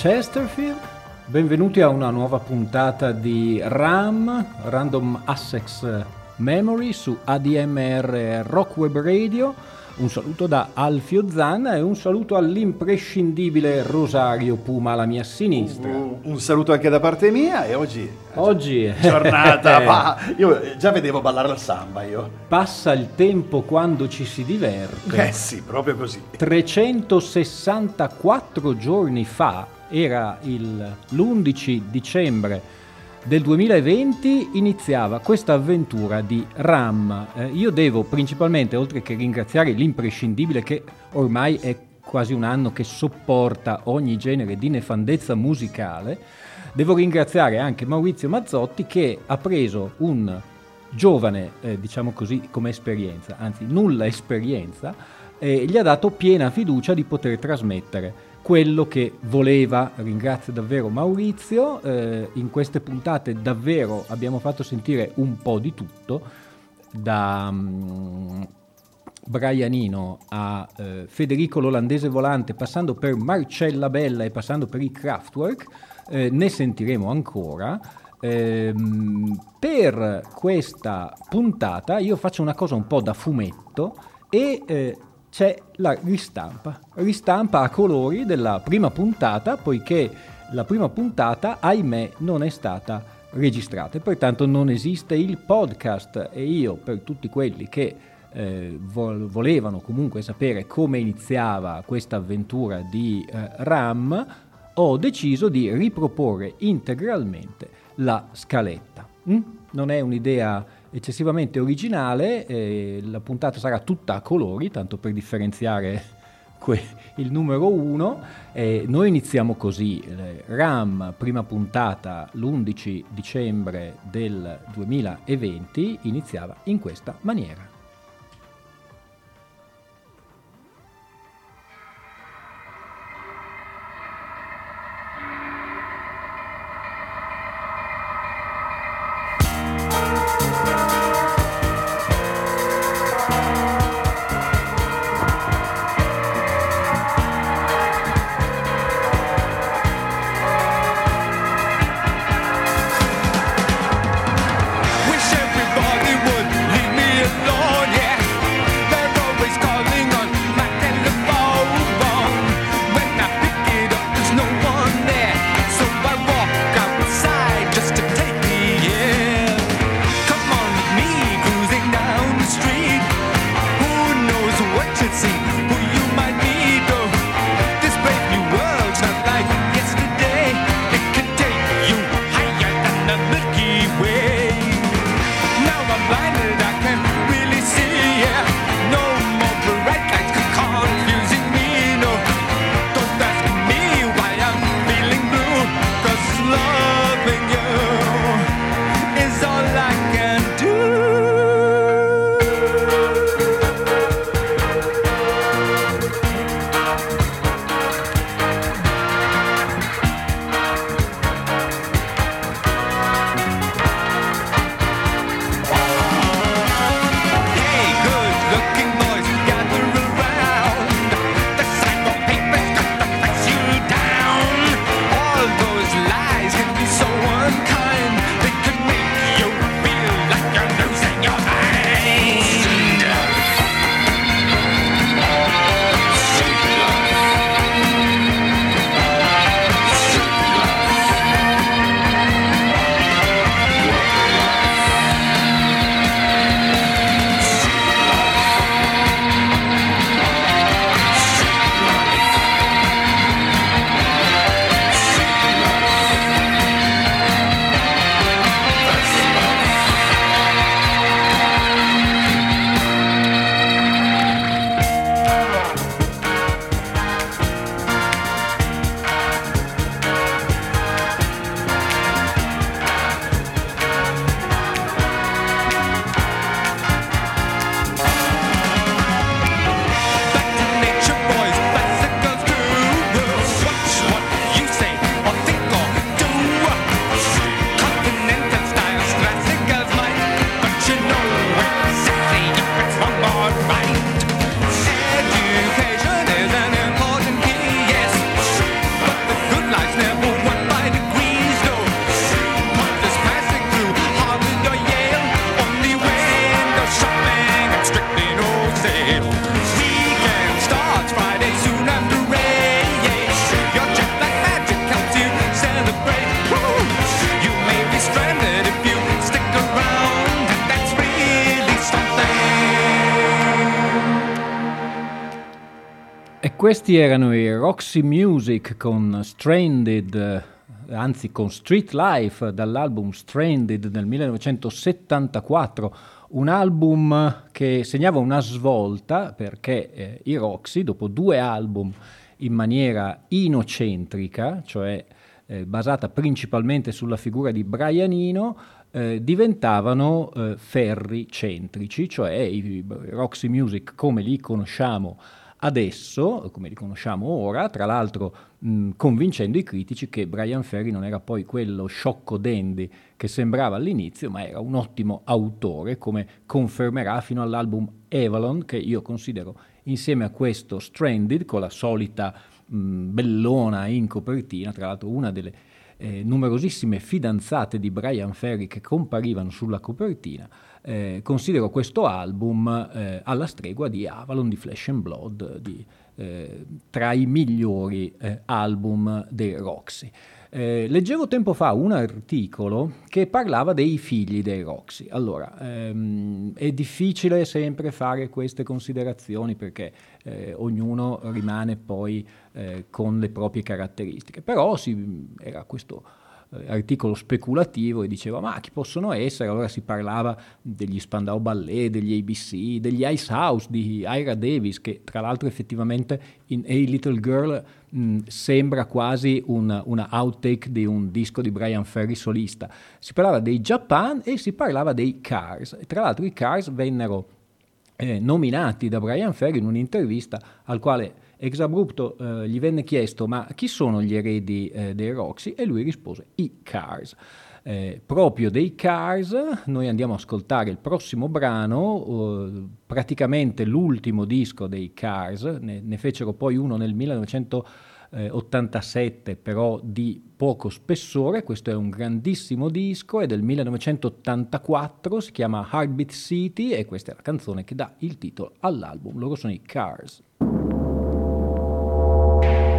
Chesterfield, benvenuti a una nuova puntata di RAM, Random Access Memory su ADMR Rock Web Radio. Un saluto da Alfio Zanna e un saluto all'imprescindibile Rosario Puma alla mia sinistra. Un, un saluto anche da parte mia e oggi Oggi è giornata, ma io già vedevo ballare la samba io. passa il tempo quando ci si diverte. Eh sì, proprio così. 364 giorni fa, era il- l'11 dicembre del 2020, iniziava questa avventura di RAM. Eh, io devo principalmente, oltre che ringraziare l'imprescindibile che ormai è quasi un anno che sopporta ogni genere di nefandezza musicale, devo ringraziare anche Maurizio Mazzotti che ha preso un giovane, eh, diciamo così, come esperienza, anzi nulla esperienza, e gli ha dato piena fiducia di poter trasmettere quello che voleva. Ringrazio davvero Maurizio, eh, in queste puntate davvero abbiamo fatto sentire un po' di tutto, da mm, Brianino a eh, Federico l'olandese volante, passando per Marcella Bella e passando per i Kraftwerk, eh, ne sentiremo ancora. Ehm, per questa puntata io faccio una cosa un po' da fumetto e eh, c'è la ristampa, ristampa a colori della prima puntata, poiché la prima puntata, ahimè, non è stata registrata e pertanto non esiste il podcast e io per tutti quelli che eh, vol- volevano comunque sapere come iniziava questa avventura di eh, RAM, ho deciso di riproporre integralmente la scaletta. Mm? Non è un'idea eccessivamente originale, eh, la puntata sarà tutta a colori, tanto per differenziare que- il numero 1. noi iniziamo così, eh, RAM, prima puntata l'11 dicembre del 2020, iniziava in questa maniera. Questi erano i Roxy Music con Stranded, anzi con Street Life dall'album Stranded nel 1974, un album che segnava una svolta perché eh, i Roxy, dopo due album in maniera inocentrica, cioè eh, basata principalmente sulla figura di Brian Eno, eh, diventavano eh, ferri centrici, cioè i Roxy Music come li conosciamo adesso, come li conosciamo ora, tra l'altro mh, convincendo i critici che Brian Ferry non era poi quello sciocco dandy che sembrava all'inizio, ma era un ottimo autore, come confermerà fino all'album Avalon, che io considero insieme a questo Stranded, con la solita mh, bellona in copertina, tra l'altro una delle eh, numerosissime fidanzate di Brian Ferry che comparivano sulla copertina, eh, considero questo album eh, alla stregua di Avalon, di Flesh and Blood, di, eh, tra i migliori eh, album dei Roxy. Eh, leggevo tempo fa un articolo che parlava dei figli dei Roxy. Allora, ehm, è difficile sempre fare queste considerazioni perché eh, ognuno rimane poi con le proprie caratteristiche, però si, era questo articolo speculativo e diceva ma chi possono essere? Allora si parlava degli Spandau Ballet, degli ABC, degli Ice House di Ira Davis che tra l'altro effettivamente in A Little Girl mh, sembra quasi un, una outtake di un disco di Brian Ferry solista. Si parlava dei Japan e si parlava dei Cars. E tra l'altro i Cars vennero eh, nominati da Brian Ferry in un'intervista al quale ex abrupto eh, gli venne chiesto ma chi sono gli eredi eh, dei Roxy e lui rispose i Cars. Eh, proprio dei Cars noi andiamo a ascoltare il prossimo brano, eh, praticamente l'ultimo disco dei Cars, ne, ne fecero poi uno nel 1987 però di poco spessore, questo è un grandissimo disco, è del 1984, si chiama Heartbeat City e questa è la canzone che dà il titolo all'album, loro sono i Cars. you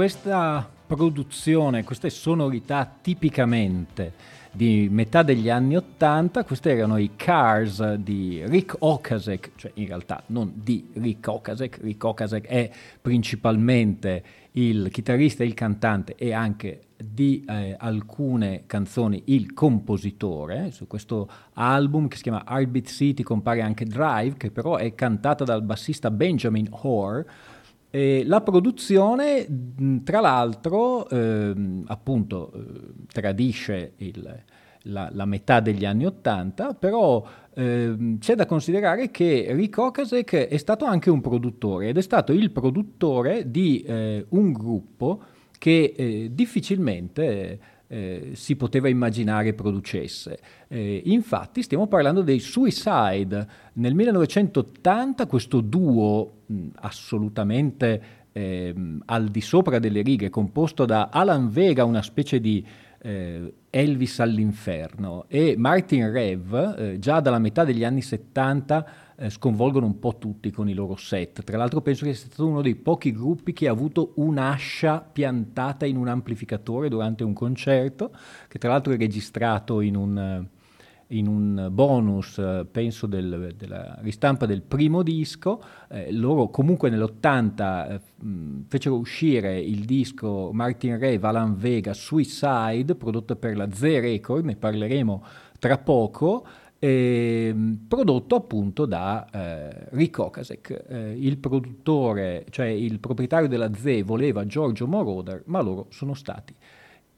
questa produzione, queste sonorità tipicamente di metà degli anni Ottanta, questi erano i Cars di Rick Okasek, cioè in realtà non di Rick Okasek, Rick Okasek è principalmente il chitarrista il cantante e anche di eh, alcune canzoni il compositore. Su questo album che si chiama Heartbeat City compare anche Drive, che però è cantata dal bassista Benjamin Hoare. E la produzione, tra l'altro, ehm, appunto, eh, tradisce il, la, la, metà degli anni Ottanta, però ehm, c'è da considerare che Rick Okasek è stato anche un produttore ed è stato il produttore di eh, un gruppo che eh, difficilmente eh, si poteva immaginare producesse. Eh, infatti stiamo parlando dei Suicide. Nel 1980 questo duo mh, assolutamente eh, al di sopra delle righe, composto da Alan Vega, una specie di eh, Elvis all'inferno, e Martin Rev, eh, già dalla metà degli anni 70 eh, sconvolgono un po' tutti con i loro set. Tra l'altro penso che sia stato uno dei pochi gruppi che ha avuto un'ascia piantata in un amplificatore durante un concerto, che tra l'altro è registrato in un, in un bonus, eh, penso, del, della ristampa del primo disco. Eh, loro comunque nell'80 eh, fecero uscire il disco Martin Ray, Valan Vega, Suicide, prodotto per la Z Record, ne parleremo tra poco eh, prodotto appunto da eh, Rick Okasek. Eh, il produttore, cioè il proprietario della ZE voleva Giorgio Moroder, ma loro sono stati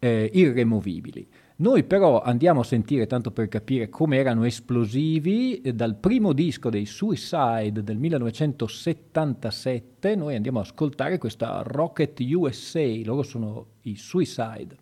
eh, irremovibili. Noi però andiamo a sentire, tanto per capire come erano esplosivi, eh, dal primo disco dei Suicide del 1977, noi andiamo ad ascoltare questa Rocket USA, loro sono i Suicide.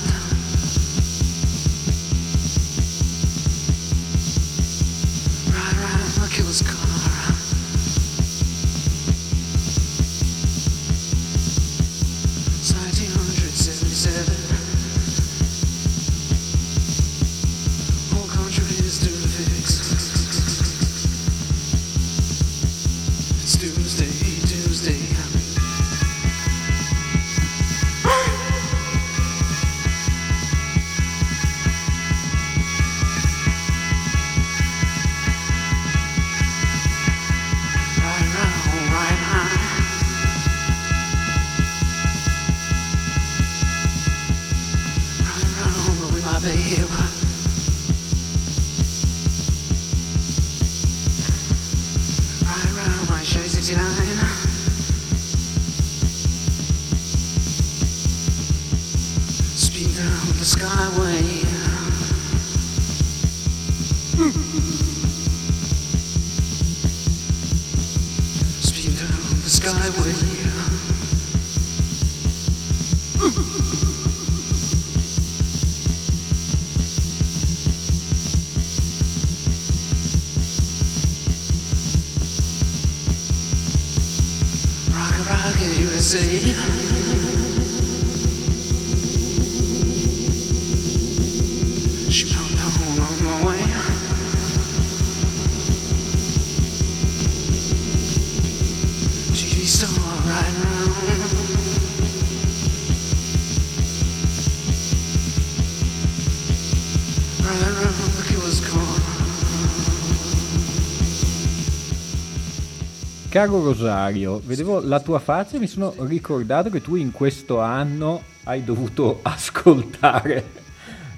Caro Rosario, vedevo la tua faccia e mi sono ricordato che tu in questo anno hai dovuto ascoltare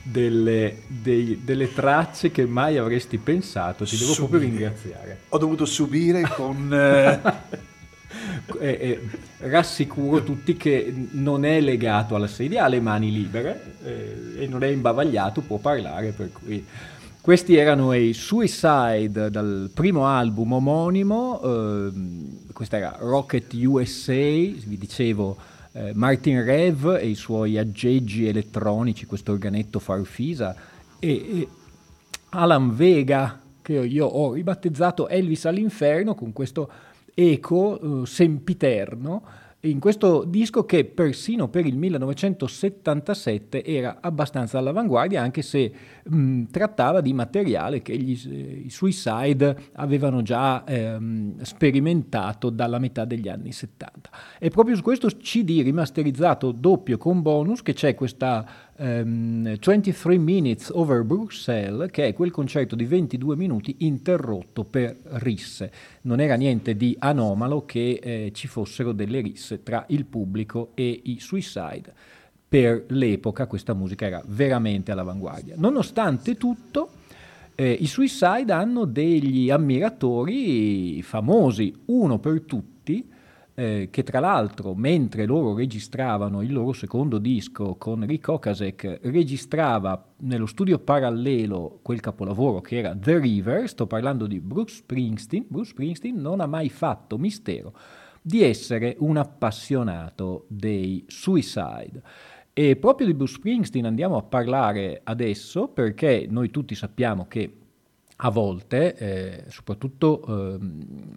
delle, dei, delle tracce che mai avresti pensato. Ti devo subire. proprio ringraziare. Ho dovuto subire con... Eh... eh, eh, rassicuro tutti che non è legato alla sedia, ha le mani libere eh, e non è imbavagliato, può parlare, per cui Questi erano i Suicide dal primo album omonimo, eh, questa era Rocket USA, vi dicevo eh, Martin Rev e i suoi aggeggi elettronici, questo organetto farfisa, e, e Alan Vega, che io ho ribattezzato Elvis all'inferno con questo eco eh, sempiterno in questo disco che persino per il 1977 era abbastanza all'avanguardia, anche se mh, trattava di materiale che gli, i Suicide avevano già ehm, sperimentato dalla metà degli anni 70. E proprio su questo CD rimasterizzato doppio con bonus che c'è questa ehm, 23 Minutes Over Bruxelles, che è quel concerto di 22 minuti interrotto per risse. Non era niente di anomalo che eh, ci fossero delle risse tra il pubblico e i Suicide. Per l'epoca questa musica era veramente all'avanguardia. Nonostante tutto, eh, i Suicide hanno degli ammiratori famosi, uno per tutti, eh, che tra l'altro mentre loro registravano il loro secondo disco con Rick Okasek registrava nello studio parallelo quel capolavoro che era The River, sto parlando di Bruce Springsteen, Bruce Springsteen non ha mai fatto mistero di essere un appassionato dei Suicide. E proprio di Bruce Springsteen andiamo a parlare adesso perché noi tutti sappiamo che a volte, eh, soprattutto eh,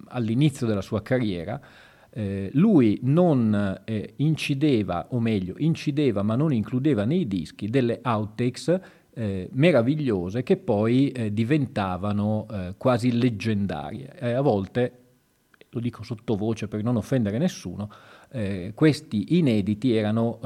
all'inizio della sua carriera, eh, lui non eh, incideva, o meglio, incideva ma non includeva nei dischi delle outtakes eh, meravigliose che poi eh, diventavano quasi leggendarie. a volte, lo dico sottovoce per non offendere nessuno, eh, questi inediti erano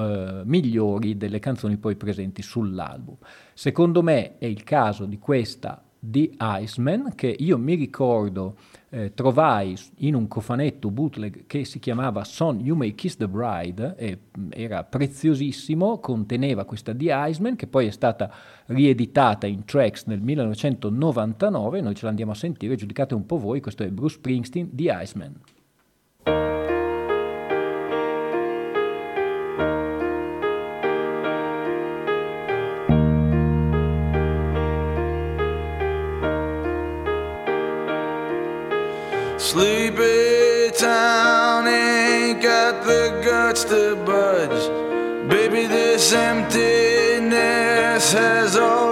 migliori delle canzoni poi presenti sull'album. Secondo me è il caso di questa The Iceman che io mi ricordo eh, trovai in un cofanetto bootleg che si chiamava Son You May Kiss the Bride, e, mm, era preziosissimo, conteneva questa The Iceman che poi è stata rieditata in tracks nel 1999, noi ce l'andiamo a sentire, giudicate un po' voi, questo è Bruce Springsteen, The Iceman. This emptiness has already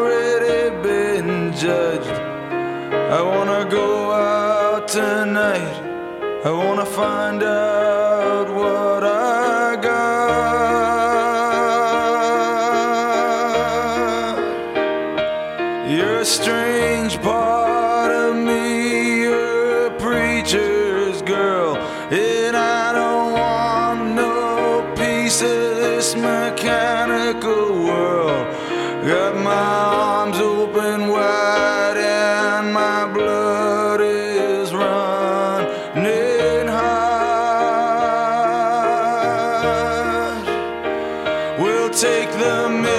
take the.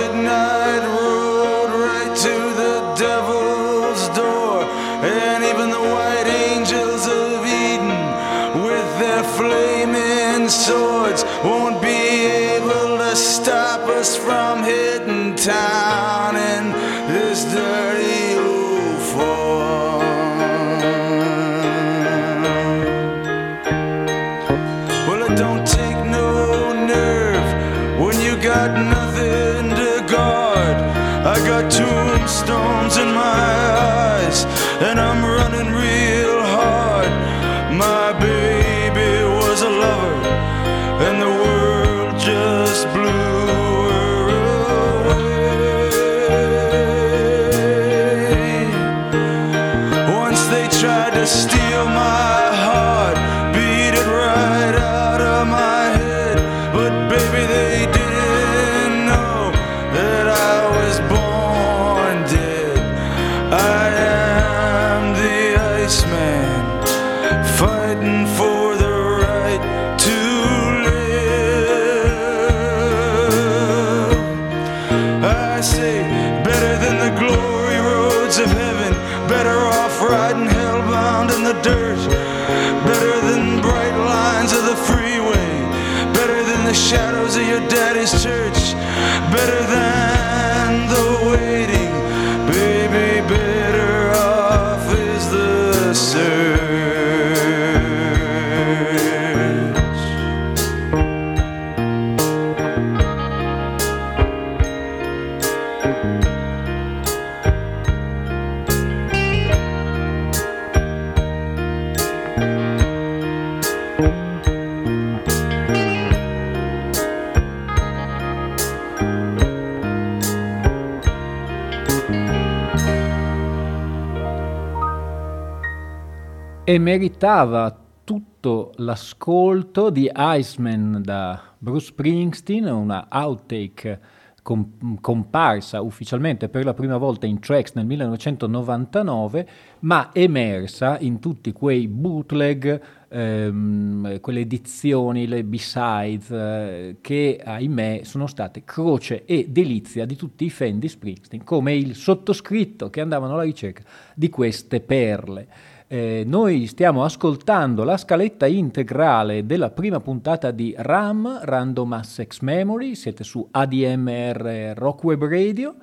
E meritava tutto l'ascolto di Iceman da Bruce Springsteen, una outtake com- comparsa ufficialmente per la prima volta in Tracks nel 1999, ma emersa in tutti quei bootleg, ehm, quelle edizioni, le B-sides, eh, che ahimè sono state croce e delizia di tutti i fan di Springsteen, come il sottoscritto che andavano alla ricerca di queste perle. Eh, noi stiamo ascoltando la scaletta integrale della prima puntata di RAM, Random Access Memory, siete su ADMR Rock Web Radio.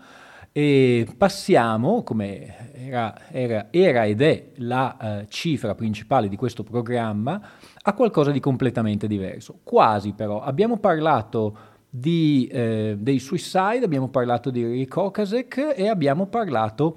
E passiamo, come era, era, era ed è la uh, cifra principale di questo programma, a qualcosa di completamente diverso. Quasi però, abbiamo parlato di, eh, dei Suicide, abbiamo parlato di Rick Okasek e abbiamo parlato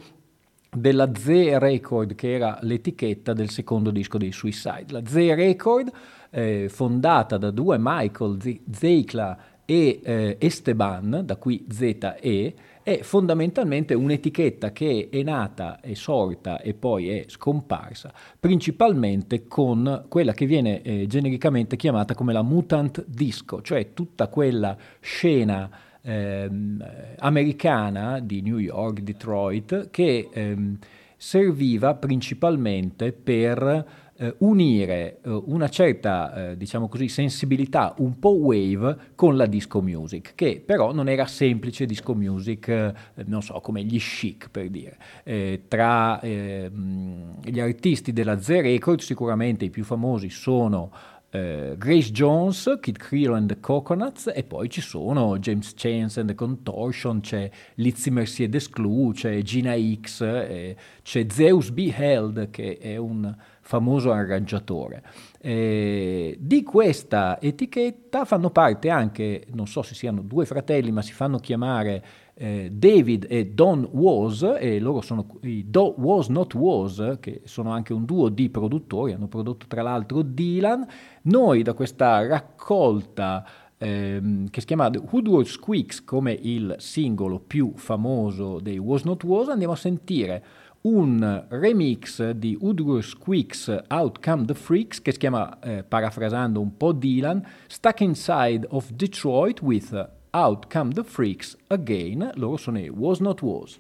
della Z Record, che era l'etichetta del secondo disco dei Suicide. La Z Record, eh, fondata da due Michael Zeikla e eh, Esteban, da qui ZE, è fondamentalmente un'etichetta che è nata, è sorta e poi è scomparsa, principalmente con quella che viene eh, genericamente chiamata come la mutant disco, cioè tutta quella scena ehm, americana di New York, Detroit, che ehm, serviva principalmente per eh, unire eh, una certa, eh, diciamo così, sensibilità un po' wave con la disco music, che però non era semplice disco music, eh, non so, come gli chic per dire. Eh, tra ehm, gli artisti della Z Record sicuramente i più famosi sono Uh, Grace Jones, Kid Creole and the Coconuts e poi ci sono James Chance and the Contortion, c'è Lizzie Mercier Desclou, c'è Gina X, eh, c'è Zeus Beheld che è un famoso arrangiatore. Eh, di questa etichetta fanno parte anche, non so se siano due fratelli, ma si fanno chiamare eh, David e Don Was, e loro sono i Do Was Not Was, che sono anche un duo di produttori, hanno prodotto tra l'altro Dylan. Noi da questa raccolta ehm, che si chiama Woodward Squeaks come il singolo più famoso dei Was Not Was, andiamo a sentire un remix di Woodward Squeaks Outcome the Freaks che si chiama, eh, parafrasando un po' Dylan, Stuck Inside of Detroit with Out Come the Freaks Again, loro sono i Was Not Was.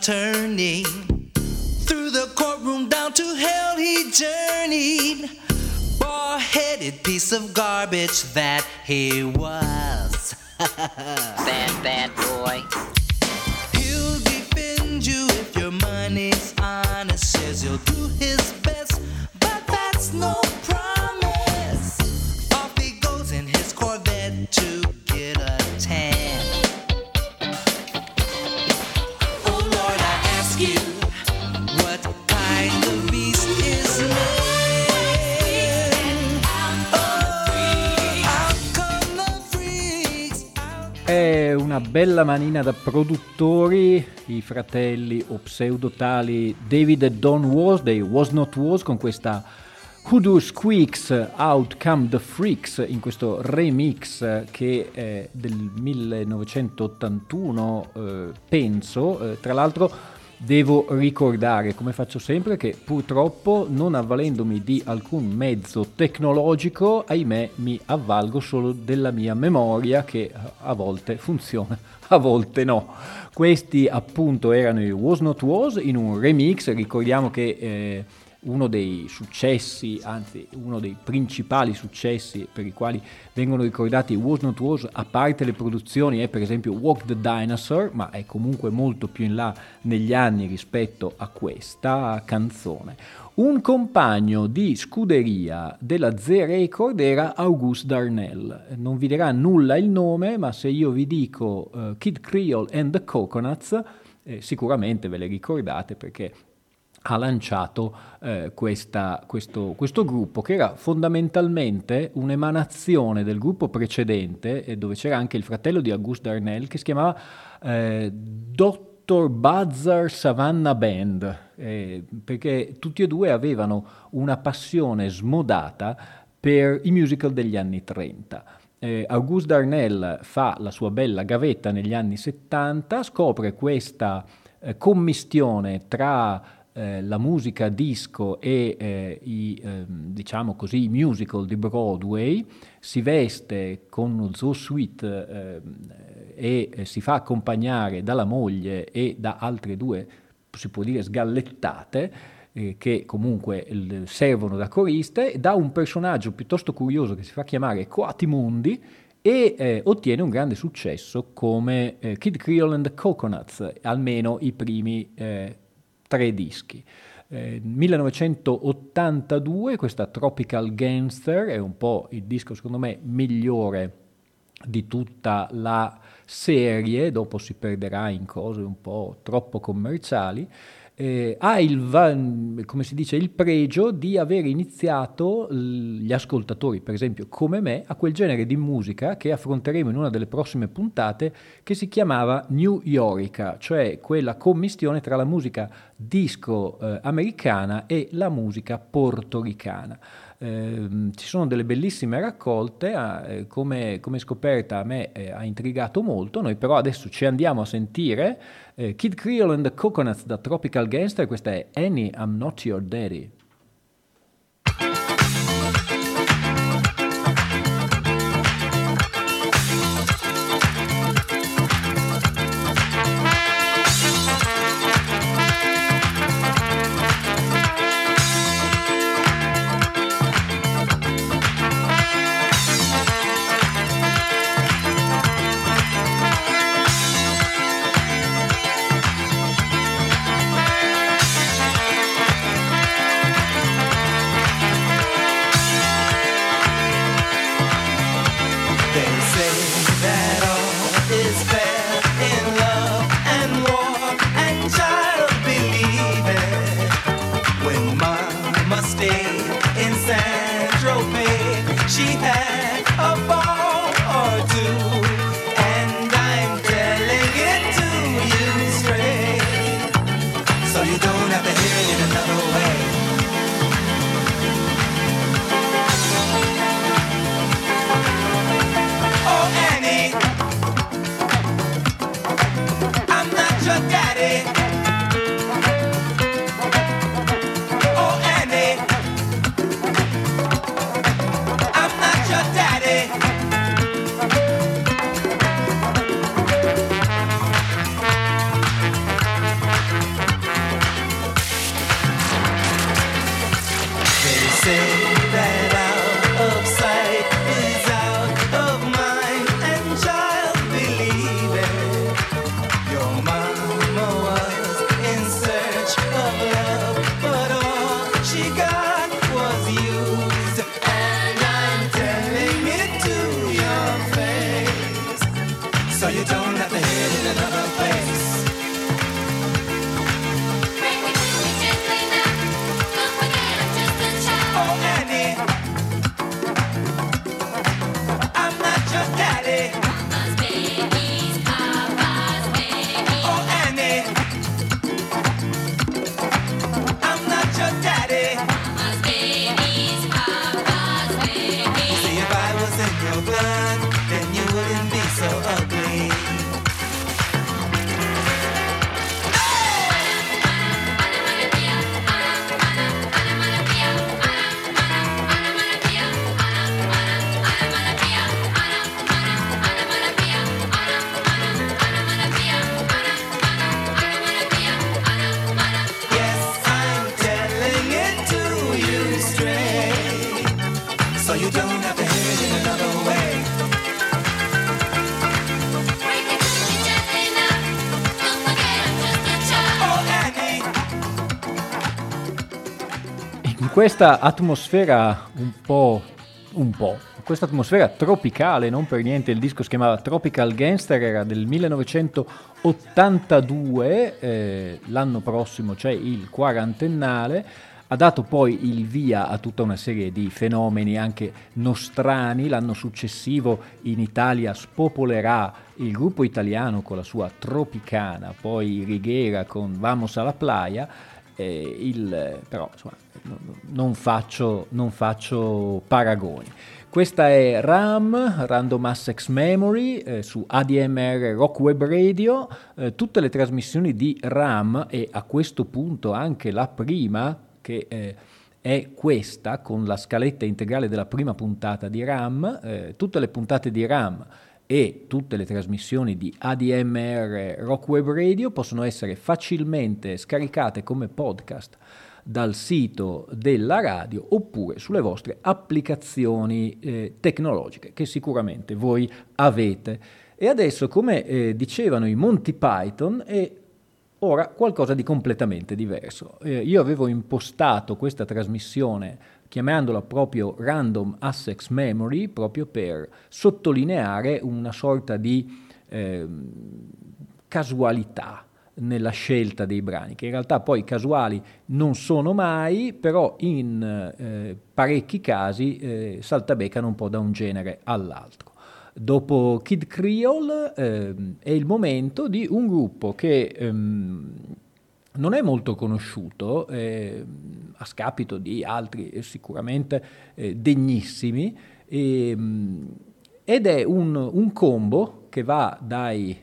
Turning. Through the courtroom down to hell he journeyed. Bald headed piece of garbage that he was. bad, bad boy. He'll defend you if your money's honest. Says he'll do his best, but that's no una bella manina da produttori, i fratelli o pseudotali David e Don Was, dei Was Not Was, con questa Hoodoo Squeaks Out Come the Freaks, in questo remix che è del 1981, eh, penso. Eh, tra l'altro devo ricordare, come faccio sempre, che purtroppo non avvalendomi di alcun mezzo tecnologico, ahimè, mi avvalgo solo della mia memoria che a volte funziona, a volte no. Questi appunto erano i Was Not Was in un remix, ricordiamo che eh, uno dei successi, anzi uno dei principali successi per i quali vengono ricordati Was Not Was, a parte le produzioni, è per esempio Walk the Dinosaur, ma è comunque molto più in là negli anni rispetto a questa canzone. Un compagno di scuderia della Z Record era Auguste Darnell. Non vi dirà nulla il nome, ma se io vi dico uh, Kid Creole and the Coconuts, eh, sicuramente ve le ricordate perché ha lanciato eh, questa, questo, questo, gruppo che era fondamentalmente un'emanazione del gruppo precedente eh, dove c'era anche il fratello di Auguste Darnell che si chiamava eh, Dr. Buzzer Savannah Band eh, perché tutti e due avevano una passione smodata per i musical degli anni 30. Eh, Auguste Darnell fa la sua bella gavetta negli anni 70, scopre questa eh, commistione tra eh, la musica disco e eh, i, eh, diciamo così, musical di Broadway, si veste con uno zoo suite e si fa accompagnare dalla moglie e da altre due, si può dire, sgallettate, eh, che comunque servono da coriste, da un personaggio piuttosto curioso che si fa chiamare Coatimundi e eh, ottiene un grande successo come eh, Kid Creole and Coconuts, almeno i primi tre dischi. Eh, 1982 questa Tropical Gangster è un po' il disco secondo me migliore di tutta la serie, dopo si perderà in cose un po' troppo commerciali eh, ha il, dice, il pregio di aver iniziato gli ascoltatori, per esempio come me, a quel genere di musica che affronteremo in una delle prossime puntate, che si chiamava New Yorica, cioè quella commistione tra la musica disco eh, americana e la musica portoricana. Eh, ci sono delle bellissime raccolte, eh, come, come, scoperta a me eh, ha intrigato molto, noi però adesso ci andiamo a sentire eh, Kid Creole and the Coconuts da Tropical Gangster, questa è Annie, I'm Not Your Daddy. Questa atmosfera un po', un po', questa atmosfera tropicale, non per niente il disco si chiamava Tropical Gangster, era del 1982, eh, l'anno prossimo c'è il quarantennale, ha dato poi il via a tutta una serie di fenomeni anche nostrani, l'anno successivo in Italia spopolerà il gruppo italiano con la sua Tropicana, poi Righiera con Vamos alla Playa, eh, il- però insomma, non, faccio, non faccio paragoni. Questa è RAM, Random Access Memory, eh, su ADMR Rock Web Radio, eh, tutte le trasmissioni di RAM e a questo punto anche la prima, che eh, è questa, con la scaletta integrale della prima puntata di RAM, eh, tutte le puntate di RAM e tutte le trasmissioni di ADMR Rock Web Radio possono essere facilmente scaricate come podcast dal sito della radio oppure sulle vostre applicazioni eh, tecnologiche che sicuramente voi avete. E adesso, come eh, dicevano i Monty Python, è ora qualcosa di completamente diverso. Eh, io avevo impostato questa trasmissione chiamandola proprio Random Access Memory proprio per sottolineare una sorta di ehm, casualità nella scelta dei brani, che in realtà poi casuali non sono mai, però in eh, parecchi casi eh, saltabecano un po' da un genere all'altro. Dopo Kid Creole ehm, è il momento di un gruppo che ehm, non è molto conosciuto, eh, a scapito di altri eh, sicuramente eh, degnissimi, ehm, ed è un, un combo che va dai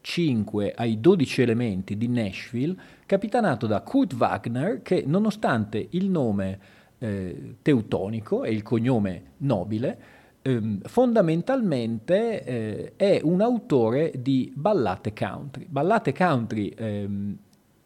5 ai 12 elementi di Nashville, capitanato da Kurt Wagner, che nonostante il nome eh, teutonico e il cognome nobile, ehm, fondamentalmente eh, è un autore di ballate country. Ballate country ehm,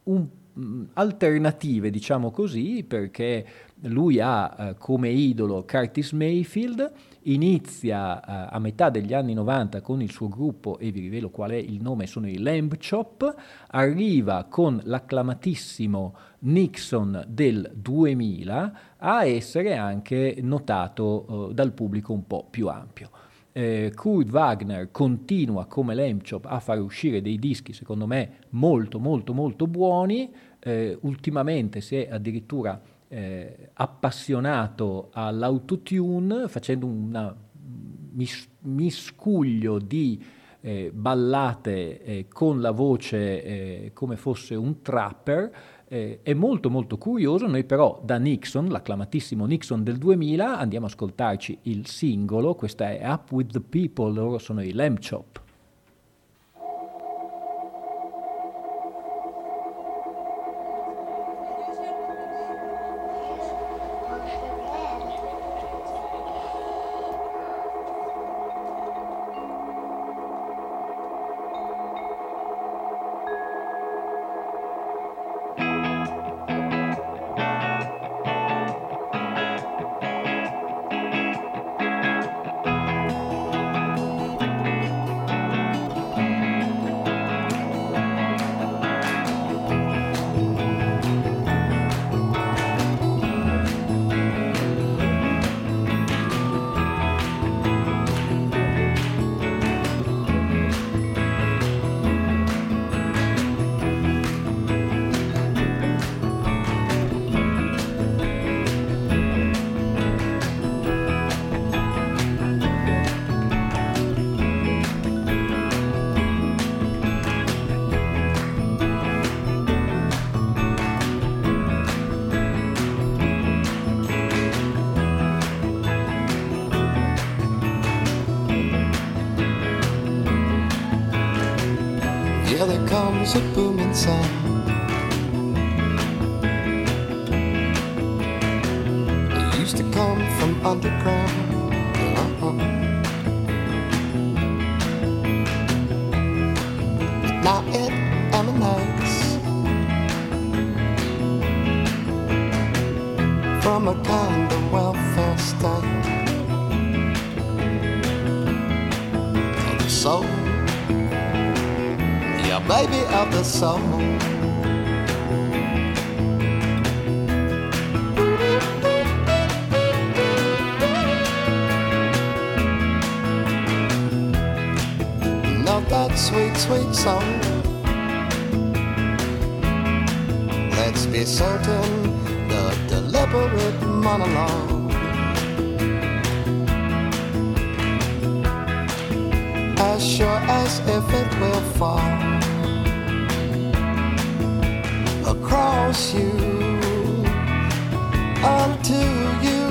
un- mh, alternative, diciamo così, perché lui ha eh, come idolo Curtis Mayfield, inizia eh, a metà degli anni 90 con il suo gruppo, e vi rivelo qual è il nome, sono i Lamb Chop, arriva con l'acclamatissimo Nixon del 2000 a essere anche notato eh, dal pubblico un po' più ampio. Eh, Kurt Wagner continua come Lamb Chop a fare uscire dei dischi secondo me molto molto molto buoni, eh, ultimamente si è addirittura eh, appassionato all'autotune facendo un mis- miscuglio di eh, ballate eh, con la voce eh, come fosse un trapper. eh, è molto molto curioso, noi però da Nixon, l'acclamatissimo Nixon del 2000, andiamo a ascoltarci il singolo, questa è Up With The People, loro sono i Lamb Chop. From a kind of welfare state. The soul, yeah, baby of the soul. Now that sweet, sweet song. Let's be certain monologue. As sure as if it will fall across you unto you.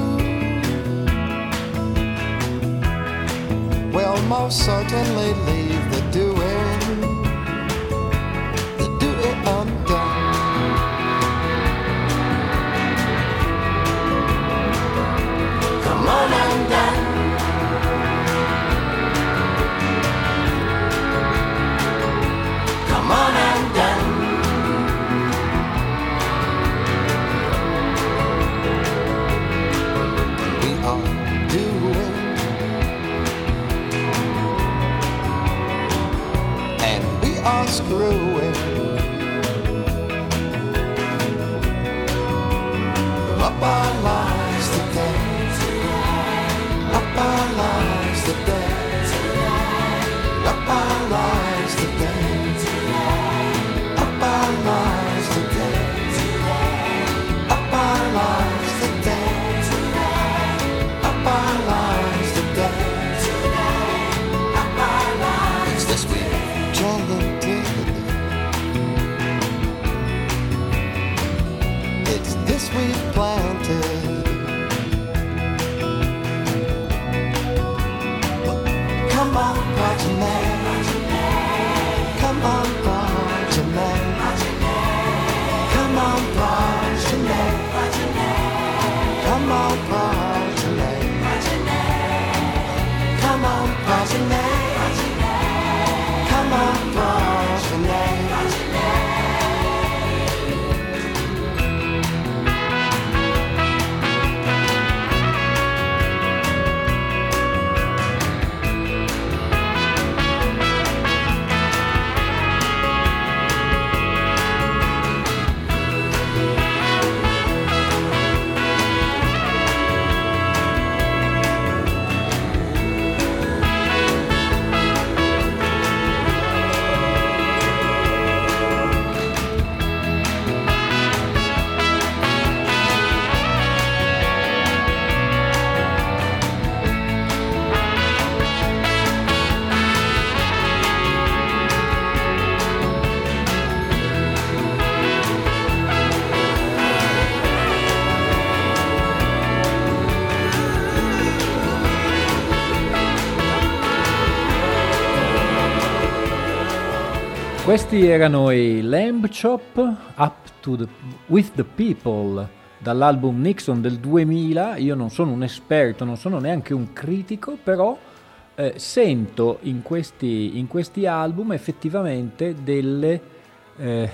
Will most certainly leave the doing, and did Questi erano i Lamb Chop Up to the, with the People dall'album Nixon del 2000. Io non sono un esperto, non sono neanche un critico, però eh, sento in questi, in questi album effettivamente delle, eh,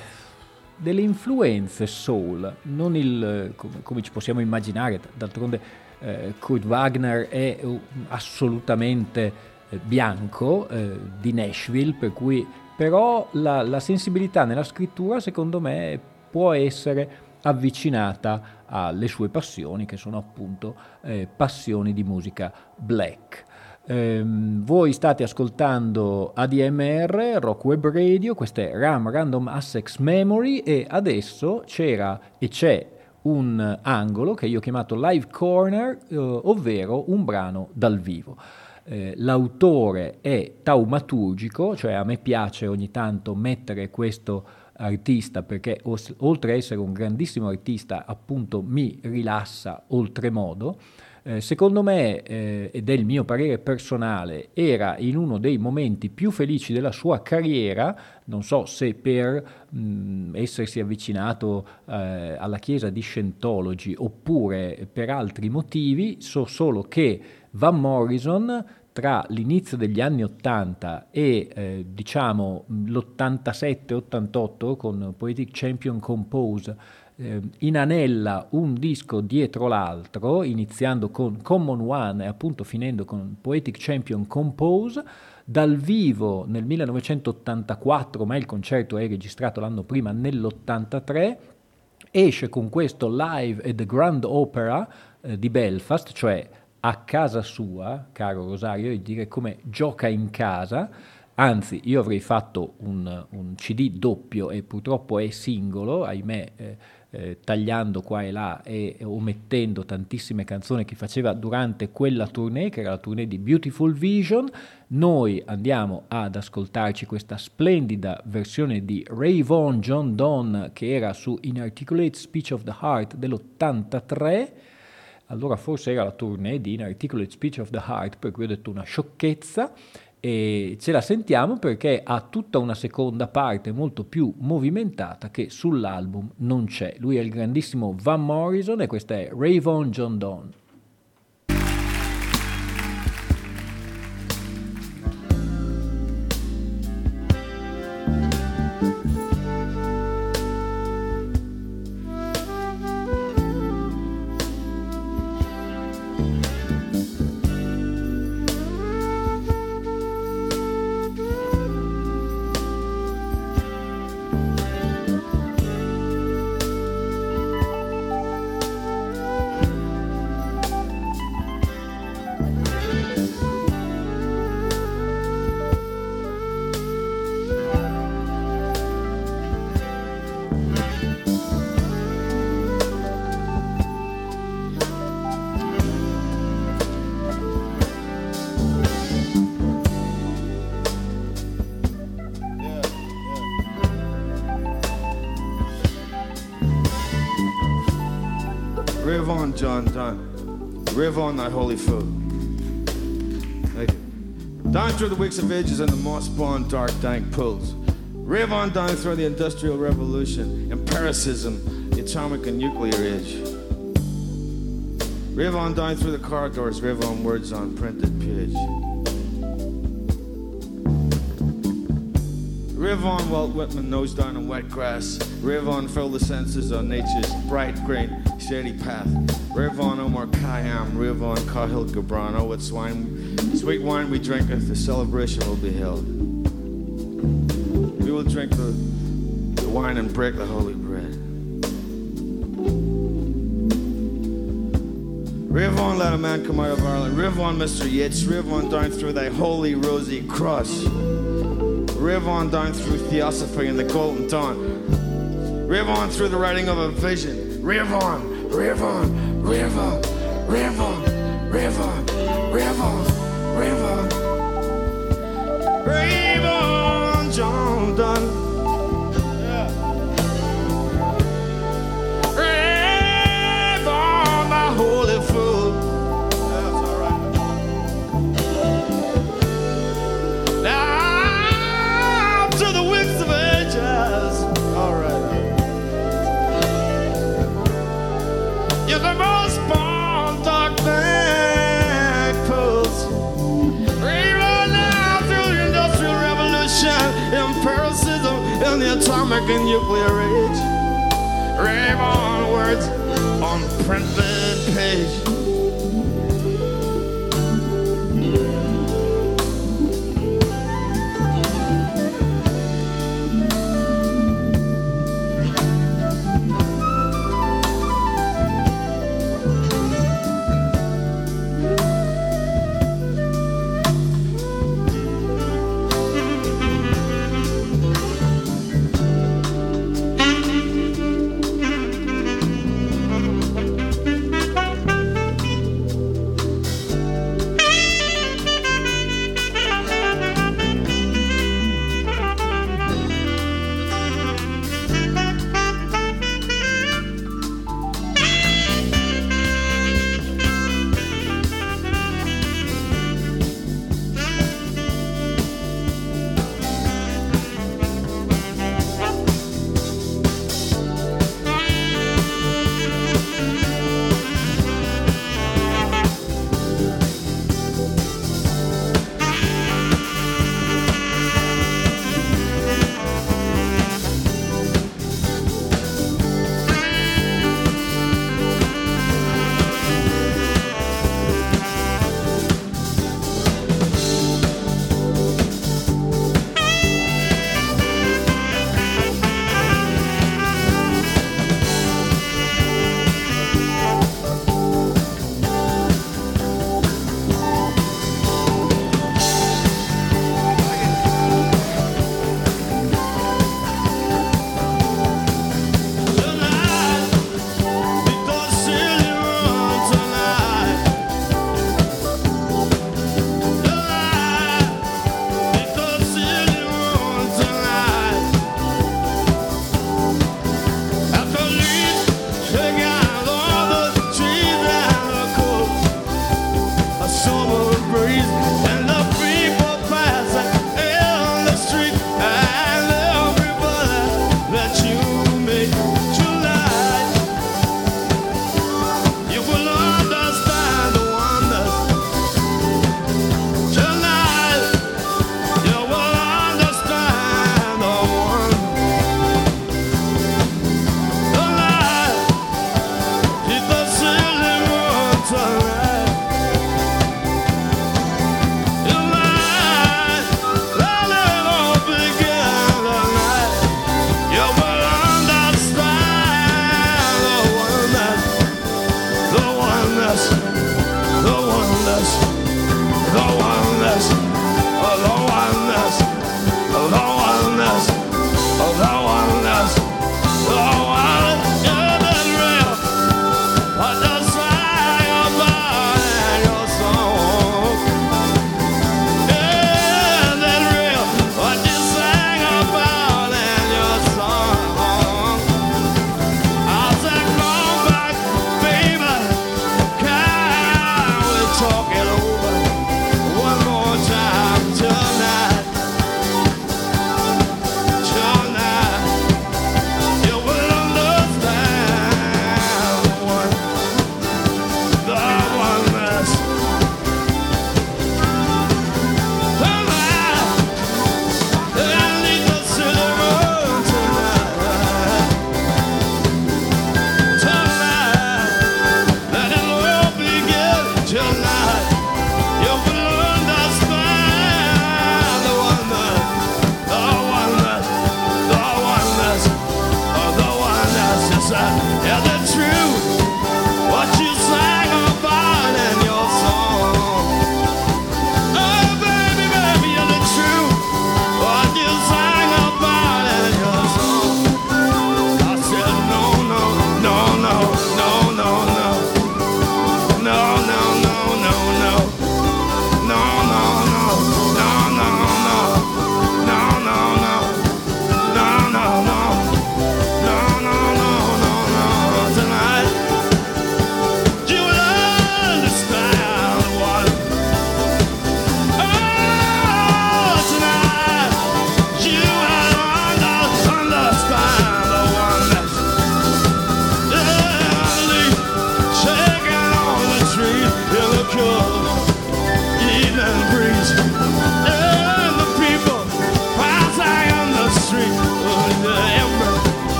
delle influenze soul, non il, come, come ci possiamo immaginare, d'altronde eh, Kurt Wagner è assolutamente eh, bianco eh, di Nashville, per cui però la, la sensibilità nella scrittura secondo me può essere avvicinata alle sue passioni che sono appunto eh, passioni di musica black. Ehm, voi state ascoltando ADMR, Rock Web Radio, questo è RAM Random Access Memory e adesso c'era e c'è un angolo che io ho chiamato Live Corner, eh, ovvero un brano dal vivo. Eh, l'autore è taumaturgico, cioè a me piace ogni tanto mettere questo artista perché os- oltre a essere un grandissimo artista appunto mi rilassa oltremodo. Eh, secondo me, eh, ed è il mio parere personale, era in uno dei momenti più felici della sua carriera, non so se per mh, essersi avvicinato eh, alla chiesa di Scientology oppure per altri motivi, so solo che Van Morrison tra l'inizio degli anni 80 e eh, diciamo l'87-88 con Poetic Champion Compose eh, inanella un disco dietro l'altro, iniziando con Common One e appunto finendo con Poetic Champion Compose, dal vivo nel 1984, ma il concerto è registrato l'anno prima nell'83, esce con questo live at the Grand Opera eh, di Belfast, cioè a casa sua, caro Rosario, e dire come gioca in casa, anzi io avrei fatto un, un CD doppio e purtroppo è singolo, ahimè eh, eh, tagliando qua e là e, omettendo tantissime canzoni che faceva durante quella tournée, che era la tournée di Beautiful Vision, noi andiamo ad ascoltarci questa splendida versione di Ray Vaughan John Donne che era su Inarticulate Speech of the Heart dell'83 allora forse era la tournée di Inarticulate Speech of the Heart, per cui ho detto una sciocchezza, e ce la sentiamo perché ha tutta una seconda parte molto più movimentata che sull'album non c'è. Lui è il grandissimo Van Morrison e questa è Ray Vaughan John Donne. Down through the of ages and the moss spawned dark dank pools. Riv on down through the Industrial Revolution, empiricism, the atomic and nuclear age. Riv on down through the corridors, riv on words on printed page. Riv on Walt Whitman, nose down in wet grass. Riv on fill the senses on nature's bright green, shady path. Riv on Omar Khayyam, riv on Cahill Gibran. Oh, it's sweet wine we drinketh, the celebration will be held. We will drink the, the wine and break the holy bread. Riv on, let a man come out of Ireland. Riv on, Mr. Yates. Riv on down through thy holy rosy cross. Riv on down through theosophy and the golden dawn. Riv on through the writing of a vision. Riv on, riv on, riv on, riv on, riv on, riv on, riv on. Riv on, John Donne. Atomic and nuclear age. Rave on words on printed page.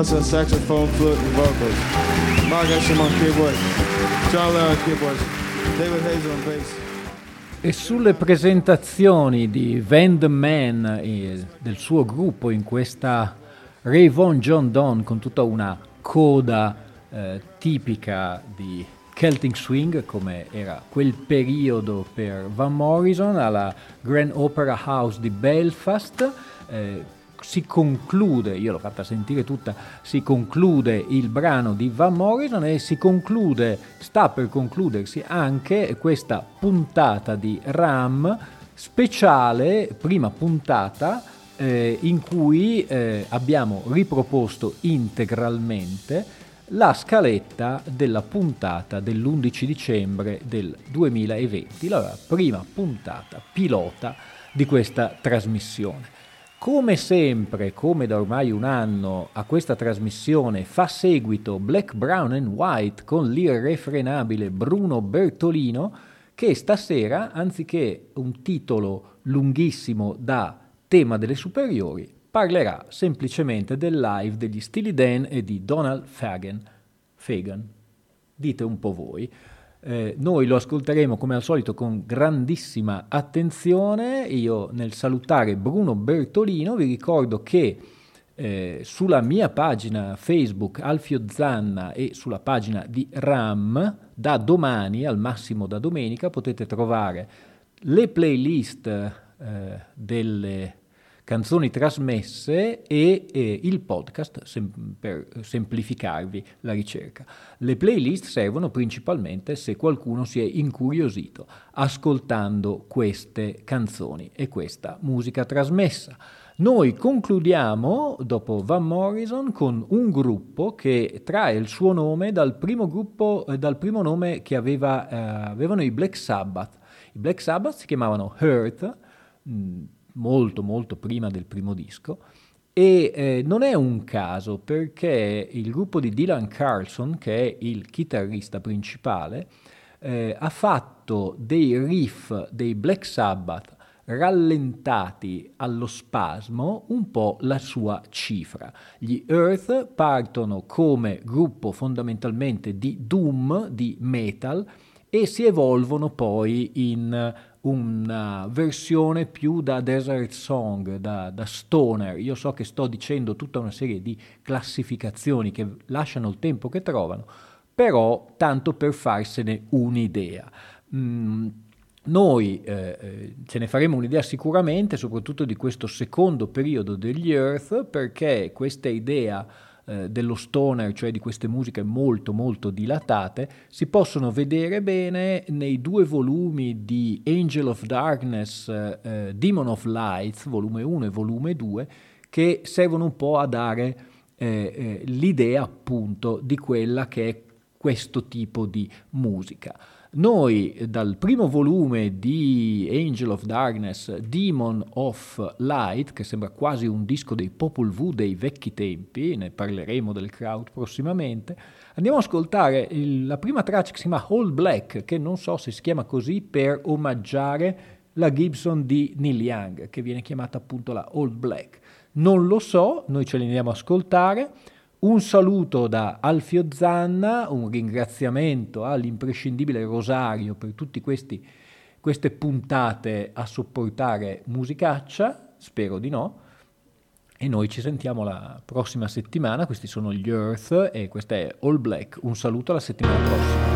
Ellis on saxophone, flute, and vocals. Mark Esham on keyboard. John Lair on keyboards. David Hazel on bass. E sulle presentazioni di Van the Man e del suo gruppo in questa Ray Von John Donne con tutta una coda eh, tipica di Celtic Swing come era quel periodo per Van Morrison alla Grand Opera House di Belfast eh, si conclude, io l'ho fatta sentire tutta, si conclude il brano di Van Morrison e si conclude, sta per concludersi anche questa puntata di Ram speciale, prima puntata, eh, in cui eh, abbiamo riproposto integralmente la scaletta della puntata dell'11 dicembre del 2020, la prima puntata pilota di questa trasmissione. Come sempre, come da ormai un anno, a questa trasmissione fa seguito Black, Brown and White con l'irrefrenabile Bruno Bertolino, che stasera, anziché un titolo lunghissimo da tema delle superiori, parlerà semplicemente del live degli Steely Dan e di Donald Fagan. Fagan. Dite un po' voi. Eh, noi lo ascolteremo come al solito con grandissima attenzione. Io nel salutare Bruno Bertolino vi ricordo che eh, sulla mia pagina Facebook Alfio Zanna e sulla pagina di RAM da domani, al massimo da domenica, potete trovare le playlist eh, delle canzoni trasmesse e, e il podcast sem- per semplificarvi la ricerca. Le playlist servono principalmente se qualcuno si è incuriosito ascoltando queste canzoni e questa musica trasmessa. Noi concludiamo, dopo Van Morrison, con un gruppo che trae il suo nome dal primo, gruppo, eh, dal primo nome che aveva, eh, avevano i Black Sabbath. I Black Sabbath si chiamavano Hurt, mh, molto molto prima del primo disco e eh, non è un caso perché il gruppo di Dylan Carlson, che è il chitarrista principale, eh, ha fatto dei riff dei Black Sabbath rallentati allo spasmo un po' la sua cifra. Gli Earth partono come gruppo fondamentalmente di doom, di metal, e si evolvono poi in una versione più da desert song, da, da, stoner. Io so che sto dicendo tutta una serie di classificazioni che lasciano il tempo che trovano, però tanto per farsene un'idea. Mm, noi eh, ce ne faremo un'idea sicuramente, soprattutto di questo secondo periodo degli Earth, perché questa idea dello stoner, cioè di queste musiche molto molto dilatate, si possono vedere bene nei due volumi di Angel of Darkness, eh, Demon of Lights, volume 1 e volume 2, che servono un po' a dare eh, eh, l'idea appunto di quella che è questo tipo di musica. Noi dal primo volume di Angel of Darkness, Demon of Light, che sembra quasi un disco dei Popol Vuh dei vecchi tempi, ne parleremo del crowd prossimamente, andiamo ad ascoltare il, la prima traccia che si chiama All Black, che non so se si chiama così per omaggiare la Gibson di Neil Young, che viene chiamata appunto la Old Black. Non lo so, noi ce li andiamo a ascoltare. Un saluto da Alfio Zanna, un ringraziamento all'imprescindibile Rosario per tutte queste puntate a sopportare musicaccia, spero di no. E noi ci sentiamo la prossima settimana, questi sono gli Earth e questa è All Black. Un saluto alla settimana prossima.